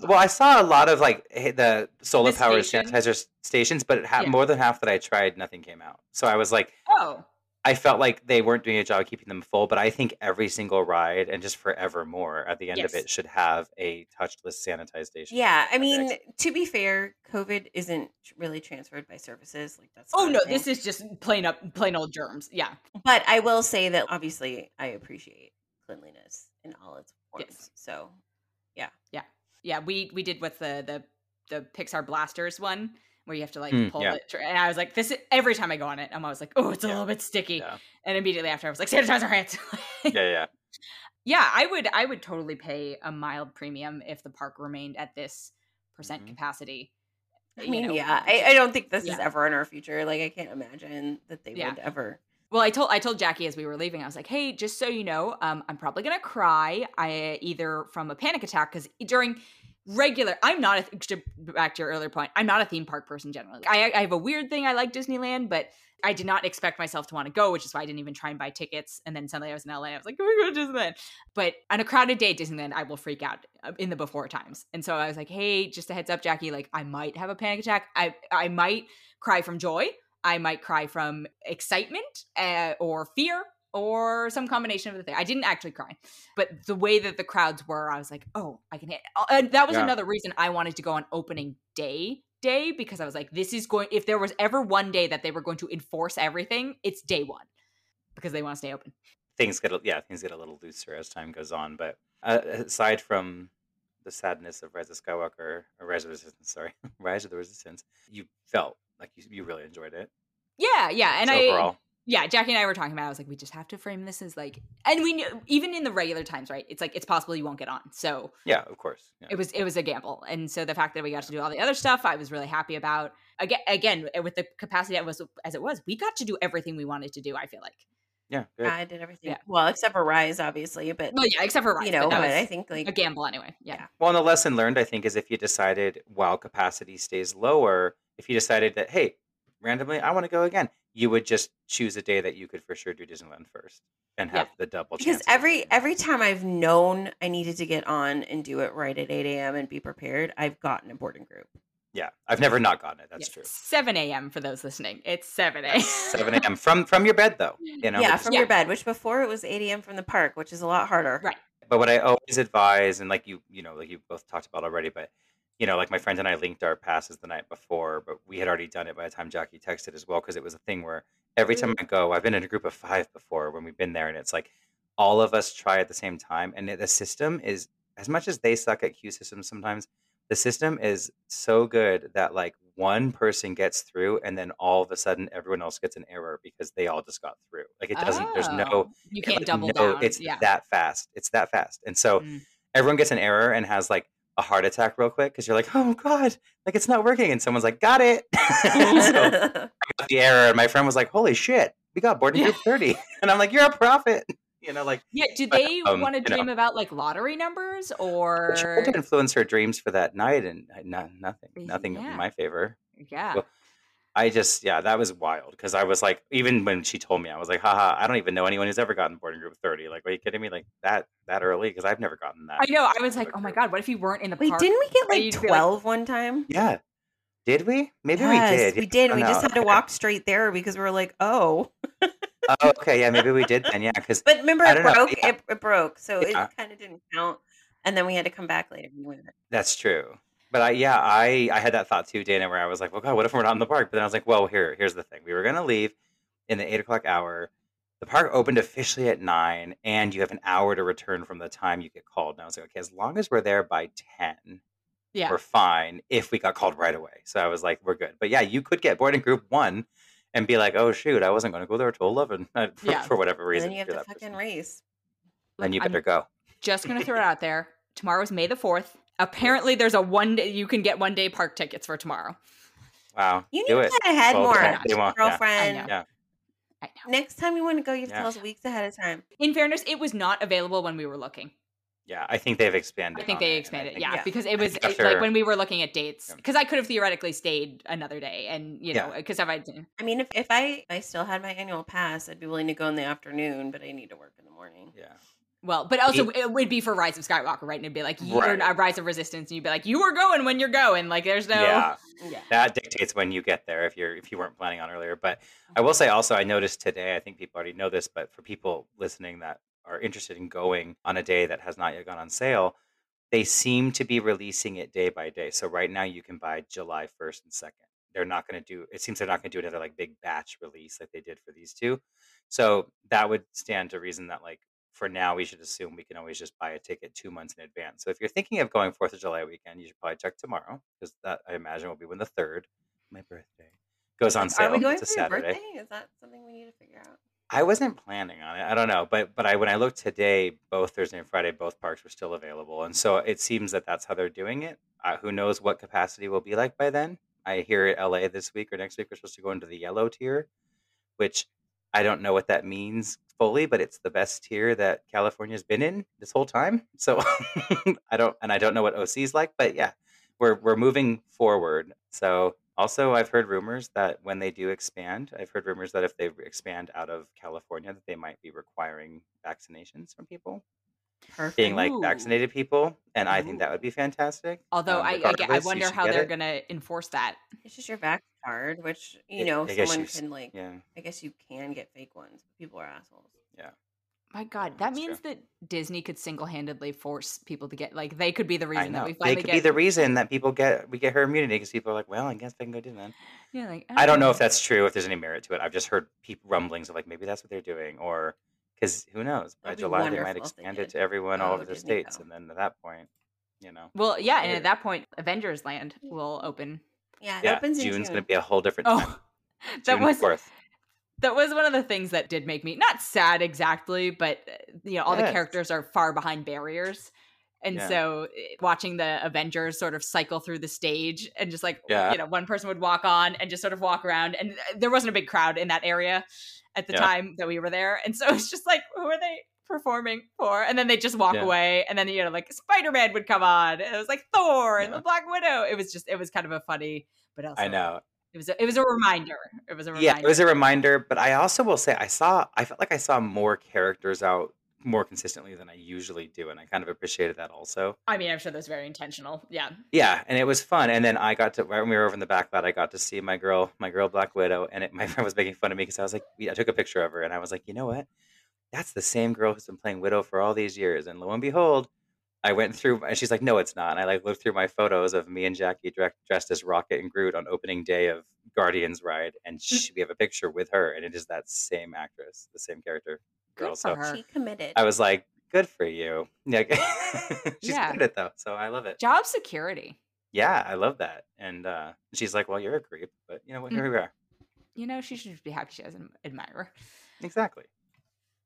Well, I saw a lot of like the solar powered sanitizer stations, but it had Yeah. more than half that I tried, nothing came out. So I was like, oh, I felt like they weren't doing a job of keeping them full. But I think every single ride and just forevermore at the end of it should have a touchless sanitized station. Yeah, I mean, exit. to be fair, COVID isn't really transferred by services. Like that's oh no! This is just plain up, plain old germs. Yeah. But I will say that obviously I appreciate cleanliness in all its forms. Yes. So yeah, yeah, yeah we we did with the the the pixar blasters one where you have to like Mm, pull yeah. it and i was like this is, every time i go on it i'm always like oh it's a Yeah. little bit sticky Yeah. and immediately after i was like sanitize our hands yeah, yeah. yeah i would i would totally pay a mild premium if the park remained at this percent Mhm. capacity I you mean, know, yeah, I, I don't think this is ever in our future. Like I can't imagine that they would ever. Well, I told I told Jackie as we were leaving, I was like, "Hey, just so you know, um, I'm probably gonna cry. I either from a panic attack because during regular, I'm not a back to your earlier point. I'm not a theme park person generally. I, I have a weird thing. I like Disneyland, but I did not expect myself to want to go, which is why I didn't even try and buy tickets. And then suddenly I was in LA. I was like, "Oh my god, Disneyland!" But on a crowded day at Disneyland, I will freak out uh, in the before times. And so I was like, "Hey, just a heads up, Jackie. Like, I might have a panic attack. I I might cry from joy." I might cry from excitement uh, or fear or some combination of the thing. I didn't actually cry, but the way that the crowds were, I was like, oh, I can hit. And that was Yeah. another reason I wanted to go on opening day day because I was like, this is going. If there was ever one day that they were going to enforce everything, it's day one because they want to stay open. Things get a, yeah, things get a little looser as time goes on. But uh, aside from the sadness of Rise of Skywalker or Rise of Resistance, sorry, Rise of the Resistance, you felt like you, you really enjoyed it. Yeah, yeah, and So I overall, yeah, Jackie and I were talking about. it. I was like, we just have to frame this as like, and we knew even in the regular times, right? It's like it's possible you won't get on. So yeah, of course. Yeah. it was it was a gamble, and so the fact that we got to do all the other stuff, I was really happy about. Again, again, with the capacity it was as it was, we got to do everything we wanted to do. I feel like, yeah, good. I did everything. Yeah. Well, except for Rise, obviously, but well, yeah, except for Rise, you know, but but was I think like a gamble anyway. Yeah, Yeah. Well, and the lesson learned, I think, is if you decided while capacity stays lower, if you decided that, hey, randomly, I want to go again, you would just choose a day that you could for sure do Disneyland first and Yeah. have the double because chance. of every every time I've known I needed to get on and do it right at eight a.m. and be prepared, I've gotten a boarding group. yeah, I've never not gotten it. That's Yeah. true. Seven a.m. for those listening. It's seven a.m. 7 a.m. from from your bed, though. You know, yeah, from Yeah. your bed. Which before it was eight a.m. from the park, which is a lot harder. Right. But what I always advise, and like you, you know, like you both talked about already, but you know, like my friend and I linked our passes the night before, but we had already done it by the time Jacque texted as well, because it was a thing where every time I go, I've been in a group of five before when we've been there, and it's like all of us try at the same time, and the system is as much as they suck at queue systems sometimes. The system is so good that like one person gets through, and then all of a sudden everyone else gets an error because they all just got through. Like it doesn't. There's no Oh, You can't like, double no, down. It's yeah. that fast. It's that fast. And so Mm. everyone gets an error and has like a heart attack real quick because you're like, oh God, like it's not working. And someone's like, got it. so I got the error. And my friend was like, holy shit, we got boarding Yeah. group 30. And I'm like, you're a prophet. You know, like Yeah, do they um, want to you know. dream about like lottery numbers or tried to influence her dreams for that night and uh, no, nothing, nothing Yeah. in my favor. yeah? Well, I just, yeah, that was wild because I was like, even when she told me, I was like, haha, I don't even know anyone who's ever gotten boarding group 30. Like, are you kidding me? Like that, that early? Because I've never gotten that. I know. I was like, oh my god, what if you weren't in the Wait, park? didn't we get like you be like- twelve one time? Yeah. Did we? Maybe yes, we did. We did. I We don't just had to walk straight there because we were like, oh. Oh, okay. Yeah, maybe we did then. Yeah, because But remember, it broke. yeah. It, it broke, so Yeah. it kind of didn't count. And then we had to come back later. and win it. that's true. But I, yeah, I, I had that thought too, Dana, where I was like, well, God, what if we're not in the park? But then I was like, well, here, here's the thing. We were gonna leave in the eight o'clock hour. The park opened officially at nine, and you have an hour to return from the time you get called. And I was like, okay, as long as we're there by ten, yeah. we're fine. If we got called right away, so I was like, we're good. But yeah, you could get boarding group one and be like, oh shoot, I wasn't going to go there till eleven for, Yeah. for whatever And reason. then you have to fucking person. race. Then you I'm better go. just gonna throw it out there. Tomorrow's May the fourth. Apparently, there's a one day you can get one day park tickets for tomorrow. Wow, You need do to plan ahead Well, more, yeah, yeah. girlfriend. Yeah. I know. Next time you want to go, you have to Yeah. tell us weeks ahead of time. In fairness, it was not available when we were looking. Yeah, I think they've expanded. I think they it, and I expanded, think- yeah, yeah. because it was it- After- like when we were looking at dates. Yeah. Because I could have theoretically stayed another day, and you know, Yeah. because if I I mean, if, if I I still had my annual pass, I'd be willing to go in the afternoon, but I need to work in the morning. Yeah, well, but also it would be for Rise of Skywalker, right? And it'd be like you're Right. uh, Rise of Resistance, and you'd be like, you were going when you're going. Like, there's no. yeah, Yeah. that dictates when you get there. If you're if you weren't planning on earlier, but I will say also, I noticed today. I think people already know this, but for people listening that are interested in going on a day that has not yet gone on sale, they seem to be releasing it day by day. So right now, you can buy July first and second. They're not going to do. It seems they're not going to do another like big batch release like they did for these two. So that would stand to reason that like for now we should assume we can always just buy a ticket two months in advance. So if you're thinking of going Fourth of July weekend, you should probably check tomorrow because that I imagine will be when the third, my birthday, goes on sale. Are we going it's for a your Saturday. birthday? Is that something we need to figure out? I wasn't planning on it. I don't know, but but I when I looked today, both Thursday and Friday, both parks were still available, and so it seems that that's how they're doing it. Uh, who knows what capacity will be like by then? I hear at LA this week or next week we're supposed to go into the yellow tier, which I don't know what that means fully, but it's the best tier that California's been in this whole time. So I don't, and I don't know what OC is like, but yeah, we're we're moving forward. So also, I've heard rumors that when they do expand, I've heard rumors that if they expand out of California, that they might be requiring vaccinations from people, Perfect. being like Ooh. vaccinated people, and I think that would be fantastic. Although Um, I, I, get- I wonder how they're it. gonna enforce that. It's just your vax card, which you I- know I someone can like. Yeah, I guess you can get fake ones. But people are assholes. Yeah. My God, that That's means true. that Disney could single-handedly force people to get like they could be the reason that we we they could get. be the reason that people get we get her immunity because people are like, well, I guess I can go do that. yeah, like I don't know if oh. that's true, if there's any merit to it. I've just heard people rumblings of like maybe that's what they're doing, or because who knows? By That'd July they might wonderful if they expand it to everyone all Oh, over the states, and then at that point, you know. Well, yeah, and at that point, Avengers Land will open. Yeah, it Yeah, opens in June's June. gonna be a whole different time. Oh, that June was 4th. that was one of the things that did make me not sad exactly, but uh, you know, all the characters are far behind barriers. And Yeah. so eh, watching the Avengers sort of cycle through the stage and just like Yeah. you know, one person would walk on and just sort of walk around and uh, there wasn't a big crowd in that area at the Yeah. time that we were there. And so it's just like who are they performing for? And then they just walk Yeah. away and then you know like Spider-Man would come on. And it was like Thor and the Black Widow. It was just it was kind of a funny but also I know. it was a, it was a reminder. It was a reminder. Yeah, it was a reminder, but I also will say I saw I felt like I saw more characters out more consistently than I usually do, and I kind of appreciated that also. I mean, I'm sure that's very intentional. Yeah. Yeah, and it was fun. And then I got to when we were over in the back lot, I got to see my girl, my girl Black Widow, and it, my friend was making fun of me because I was like, I took a picture of her, and I was like, you know what? That's the same girl who's been playing Widow for all these years. And lo and behold, I went through, and she's like, no, it's not. And I like looked through my photos of me and Jacque dre- dressed as Rocket and Groot on opening day of Guardians ride, and mm. she, we have a picture with her, and it is that same actress, the same character girl. for So her. She committed. I was like, good for you. Yeah, she's Yeah. good at it though, so I love it. Job security. Yeah, I love that. And uh, she's like, well, you're a creep, but you know what? Here we are. You know, she should be happy she has an admirer. Exactly.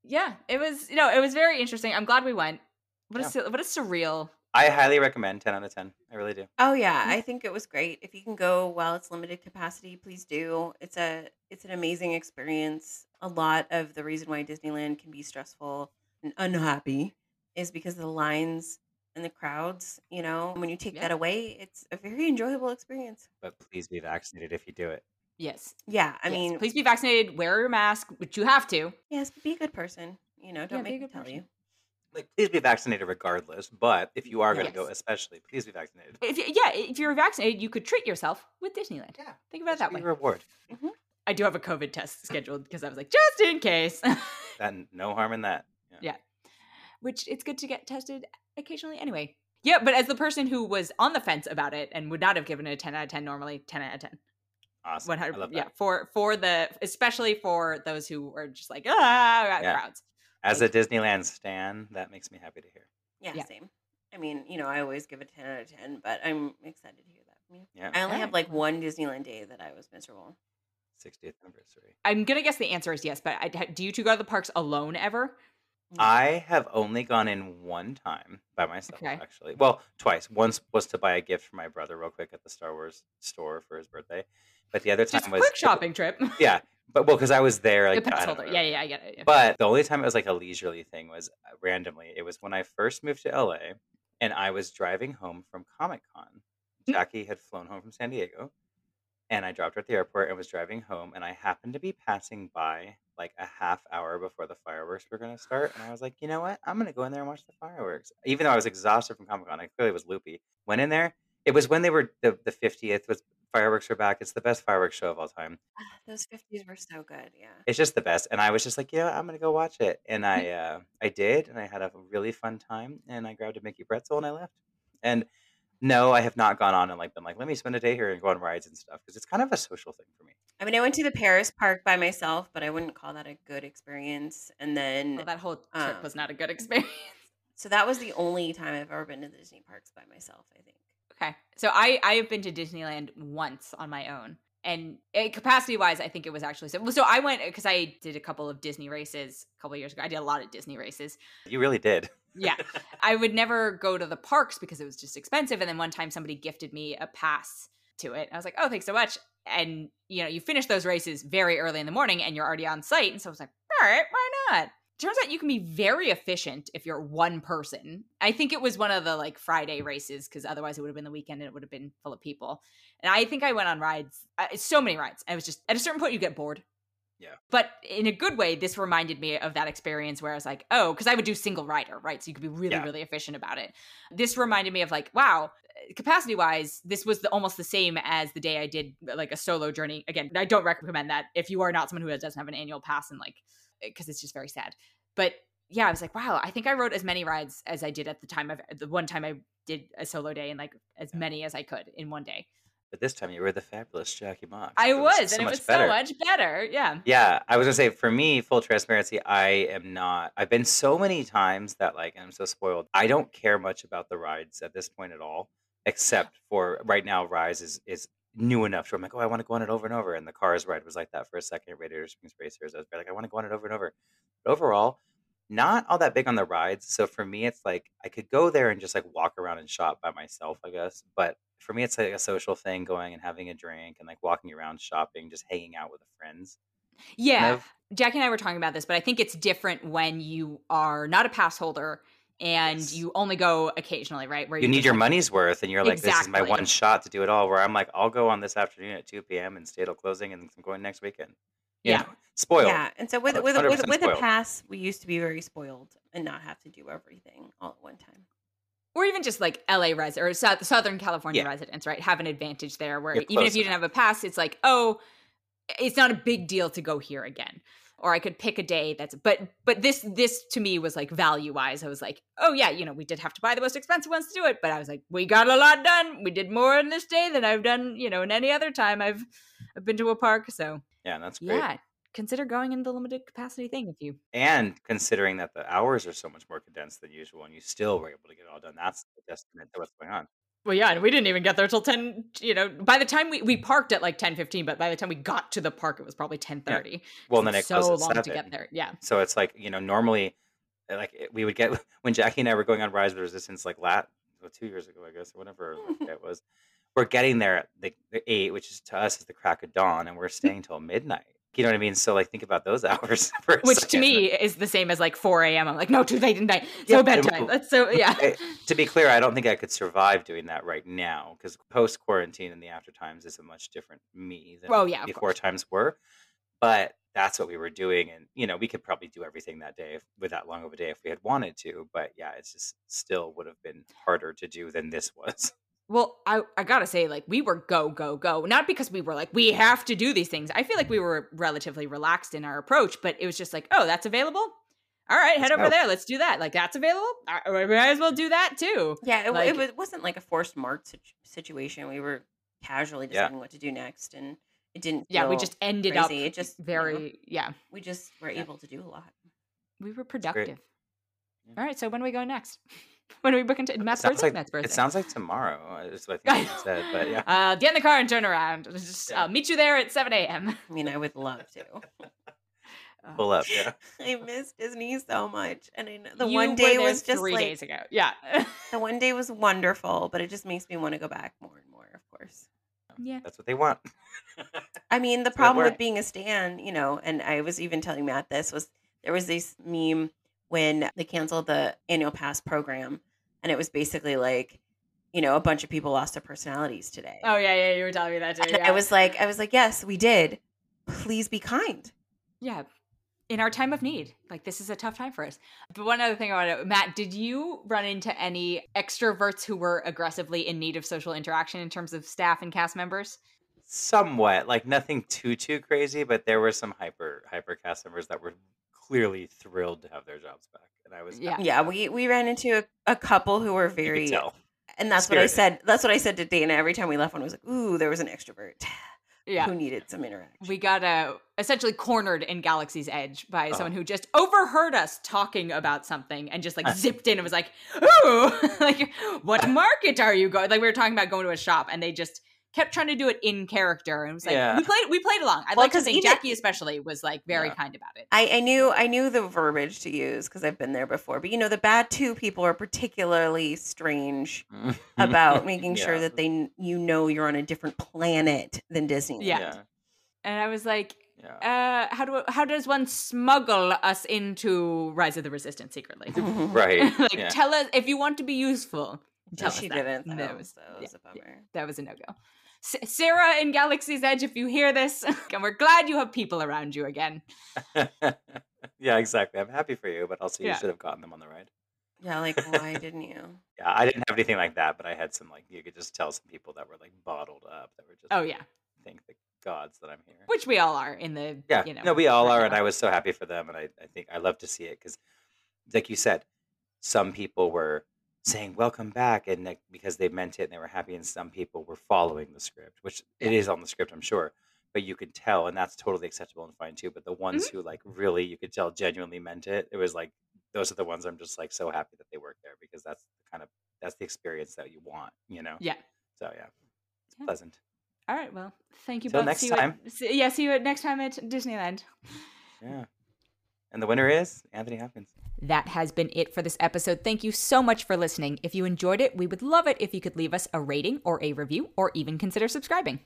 Yeah, it was. You know, it was very interesting. I'm glad we went. What a Yeah. sur- what a surreal. I highly recommend 10 out of 10. I really do. Oh yeah, Mm. I think it was great. If you can go while it's limited capacity, please do. It's a it's an amazing experience. A lot of the reason why Disneyland can be stressful and unhappy is because of the lines and the crowds, you know. When you take Yeah. that away, it's a very enjoyable experience. But please be vaccinated if you do it. Yes. Yeah, I Yes. mean, please be vaccinated. Wear your mask, which you have to. yes, but be a good person. You know, don't be a make me good tell person. you. Like, please be vaccinated regardless. But if you are going to go, especially, please be vaccinated. If you, yeah, if you're vaccinated, you could treat yourself with Disneyland. Yeah. Think about it that way. reward. I do have a COVID test scheduled because I was like, just in case. That no harm in that. Yeah. Which it's good to get tested occasionally anyway. Yeah, but as the person who was on the fence about it and would not have given it a 10 out of 10 normally, 10 out of 10. Awesome. 100 I love that. yeah, for for the especially for those who are just like ah Yeah. crowds. As a Disneyland stan, that makes me happy to hear. Yeah, Yeah. same. I mean, you know, I always give a 10 out of 10, but I'm excited to hear that from you. Yeah. I only have like one Disneyland day that I was miserable. 60th anniversary. I'm going to guess the answer is yes, but I, do you two go to the parks alone ever? I have only gone in one time by myself, Okay. actually. Well, twice. Once was to buy a gift for my brother, real quick, at the Star Wars store for his birthday. But the other time Just a was quick shopping trip. Yeah, but well, because I was there, like the don't holder. Yeah, yeah, I get it. yeah. But the only time it was like a leisurely thing was uh, randomly. It was when I first moved to LA, and I was driving home from Comic Con. Mm. Jacque had flown home from San Diego, and I dropped her at the airport and was driving home. And I happened to be passing by like a half hour before the fireworks were going to start, and I was like, you know what? I'm going to go in there and watch the fireworks. Even though I was exhausted from Comic Con, I clearly was loopy. Went in there. It was when they were the the 50th was fireworks were back. It's the best fireworks show of all time. Ah, Those 50s were so good. Yeah. It's just the best. And I was just like, you know, I'm gonna go watch it. And. I uh I did and I had a really fun time and I grabbed a Mickey pretzel and I left. And no, I have not gone on and like been like, let me spend a day here and go on rides and stuff because it's kind of a social thing for me. I mean, I went to the Paris park by myself, but I wouldn't call that a good experience. And then, Well, that whole trip Um, was not a good experience. so that was the only time I've ever been to the Disney parks by myself, I think. Okay. So I I have been to Disneyland once on my own. And eh, capacity wise, I think it was actually so. So I went eh, because I did a couple of Disney races a couple of years ago. I did a lot of Disney races. You really did. Yeah. I would never go to the parks because it was just expensive. And then one time somebody gifted me a pass to it. I was like, oh, thanks so much. And you know, you finish those races very early in the morning and you're already on site. And so I was like, all right, why not? Turns out you can be very efficient if you're one person. I think it was one of the like Friday races because otherwise it would have been the weekend and it would have been full of people. And I think I went on rides, uh, so many rides. I was just at a certain point you get bored. Yeah. But in a good way, this reminded me of that experience where I was like, oh, because I would do single rider, right? So you could be really, Yeah. really efficient about it. This reminded me of like, wow, capacity wise, this was the, almost the same as the day I did like a solo journey. Again, I don't recommend that if you are not someone who doesn't have an annual pass and like, Eh, because it's just very sad. But yeah, I was like, wow, I think I rode as many rides as I did at the time of the one time I did a solo day and like as many as I could in one day. But this time you were the fabulous Jacque Mock. I so was, this is and it was better. so much better. Yeah. Yeah, I was gonna say for me, full transparency, I am not. I've been so many times that like, I'm so spoiled. I don't care much about the rides at this point at all, except for right now. Rise is is new enough to I'm like, oh, I want to go on it over and over. And the Cars ride was like that for a second. Radiator Springs Racers, I was like, I want to go on it over and over. But overall, not all that big on the rides. So for me, it's like I could go there and just like walk around and shop by myself, I guess. But for me, it's like a social thing, going and having a drink and like walking around shopping, just hanging out with friends. Yeah. Jackie and I were talking about this, but I think it's different when you are not a pass holder and Yes. you only go occasionally, right? Where you need your like- money's worth and you're like this is my one shot to do it all where i'm like i'll go on this afternoon at 2 p.m and stay till closing and i'm going next weekend You Yeah. know, spoiled Yeah, and so with Hundred- with with, 100% with a pass, we used to be very spoiled and not have to do everything all at one time. or even just like LA residents or Southern California Yeah. residents, right? Have an advantage there where even if you didn't have a pass, it's like, oh, it's not a big deal to go here again. Or I could pick a day that's but but this this to me was like value wise. I was like, oh yeah, you know, we did have to buy the most expensive ones to do it, but I was like, we got a lot done. We did more in this day than I've done, you know, in any other time I've I've been to a park. So yeah that's great yeah, consider going into the limited capacity thing if you and considering that the hours are so much more condensed than usual and you still were able to get it all done that's the testament to what's going on Well, yeah, and we didn't even get there till ten. You know, by the time we we parked at like ten fifteen, but by the time we got to the park, it was probably ten thirty. well then it so closed long at to get there. Yeah, so it's like you know normally like we would get when Jacque and i were going on rise of the resistance like lat well, two years ago i guess or whatever it was we're getting there at the, the eight which is to us is the crack of dawn and we're staying till midnight you know what i mean so like think about those hours which to me is the same as like four a.m. I'm like, no, too late at night. Yeah, So it bedtime. That's so yeah. To be clear, I don't think I could survive doing that right now because post quarantine and the after times is a much different me than Oh, yeah, before course. times were. But that's what we were doing, and you know we could probably do everything that day if, with that long of a day if we had wanted to. But yeah, it's just still would have been harder to do than this was. Well, I, I gotta say, like, we were go, go, go. Not because we were like, we have to do these things. I feel like we were relatively relaxed in our approach, but it was just like, oh, that's available? All right, head Let's over go. there. Let's do that. Like, that's available? All right, we might as well do that too. Yeah, it, Like- it, was, wasn't like a forced mark situ- situation. We were casually Yeah. deciding what to do next, and it didn't. Yeah, we just ended up. It just you know, very, yeah, we just were Yeah. able to do a lot. we were productive. All right, so when do we go next? when are we booking to Matt's birthday? like Matt's birthday. it sounds like tomorrow. Is what I think you said, but yeah. Uh, get in the car and turn around. Just, Yeah. I'll meet you there at 7 a.m. I mean, I would love to. Pull up, yeah. I miss Disney so much, and I know the you one day there was just three like days ago. Yeah. the one day was wonderful, but it just makes me want to go back more and more. Of course. yeah. That's what they want. I mean, the problem with being a stan, you know, and I was even telling Matt this was there was this meme when they canceled the annual pass program, and it was basically like, you know, a bunch of people lost their personalities today. Oh yeah, yeah. You were telling me that too. yeah. I was like, I was like, yes, we did. Please be kind. yeah. In our time of need, like this is a tough time for us. But one other thing I want to, Matt, did you run into any extroverts who were aggressively in need of social interaction in terms of staff and cast members? Somewhat, like nothing too too crazy, but there were some hyper hyper cast members that were clearly thrilled to have their jobs back, and I was Yeah. Yeah, we we ran into a, a couple who were you could very, tell. and that's what I Spirited. said. That's what I said to Dana every time we left. One was like, ooh, there was an extrovert Yeah. who needed some interaction. We got uh, essentially cornered in Galaxy's Edge by Oh. someone who just overheard us talking about something and just like zipped in and was like, "Ooh, like what market are you going?" Like we were talking about going to a shop, and they just kept trying to do it in character, and it was like Yeah. we played we played along. I'd Well, like to think even- Jacque especially was like very Yeah. kind about it. I, I knew I knew the verbiage to use because I've been there before. But you know, the Batuu people are particularly strange about making sure that they you know you're on a different planet than Disneyland. Yeah. yeah, And I was like, yeah. uh, how do how does one smuggle us into Rise of the Resistance secretly? right. like yeah. tell us if you want to be useful. Tell she us that. didn't. Though, That was- so it was yeah, a bummer. that was a no go. S- Sarah in Galaxy's Edge, if you hear this, and we're glad you have people around you again. yeah, exactly. I'm happy for you, but also you Yeah. should have gotten them on the ride. Yeah, like why didn't you? Yeah, I didn't have anything like that, but I had some like you could just tell some people that were like bottled up that were just Oh like, yeah, thank the gods that I'm here. which we all are in the Yeah, you know. no, we all right are, and now. I was so happy for them, and I, I think I love to see it because, like you said, some people were saying welcome back and like, because they meant it and they were happy and some people were following the script which it is on the script i'm sure but you could tell and that's totally acceptable and fine too but the ones Mm-hmm. who like really you could tell genuinely meant it it was like those are the ones i'm just like so happy that they work there because that's the kind of that's the experience that you want you know Yeah. so yeah it's Yeah. pleasant All right. Well, thank you Till both. next see you time. At, see, yeah. See you at next time at Disneyland. yeah and the winner is anthony hopkins That has been it for this episode. Thank you so much for listening. If you enjoyed it, we would love it if you could leave us a rating or a review or even consider subscribing.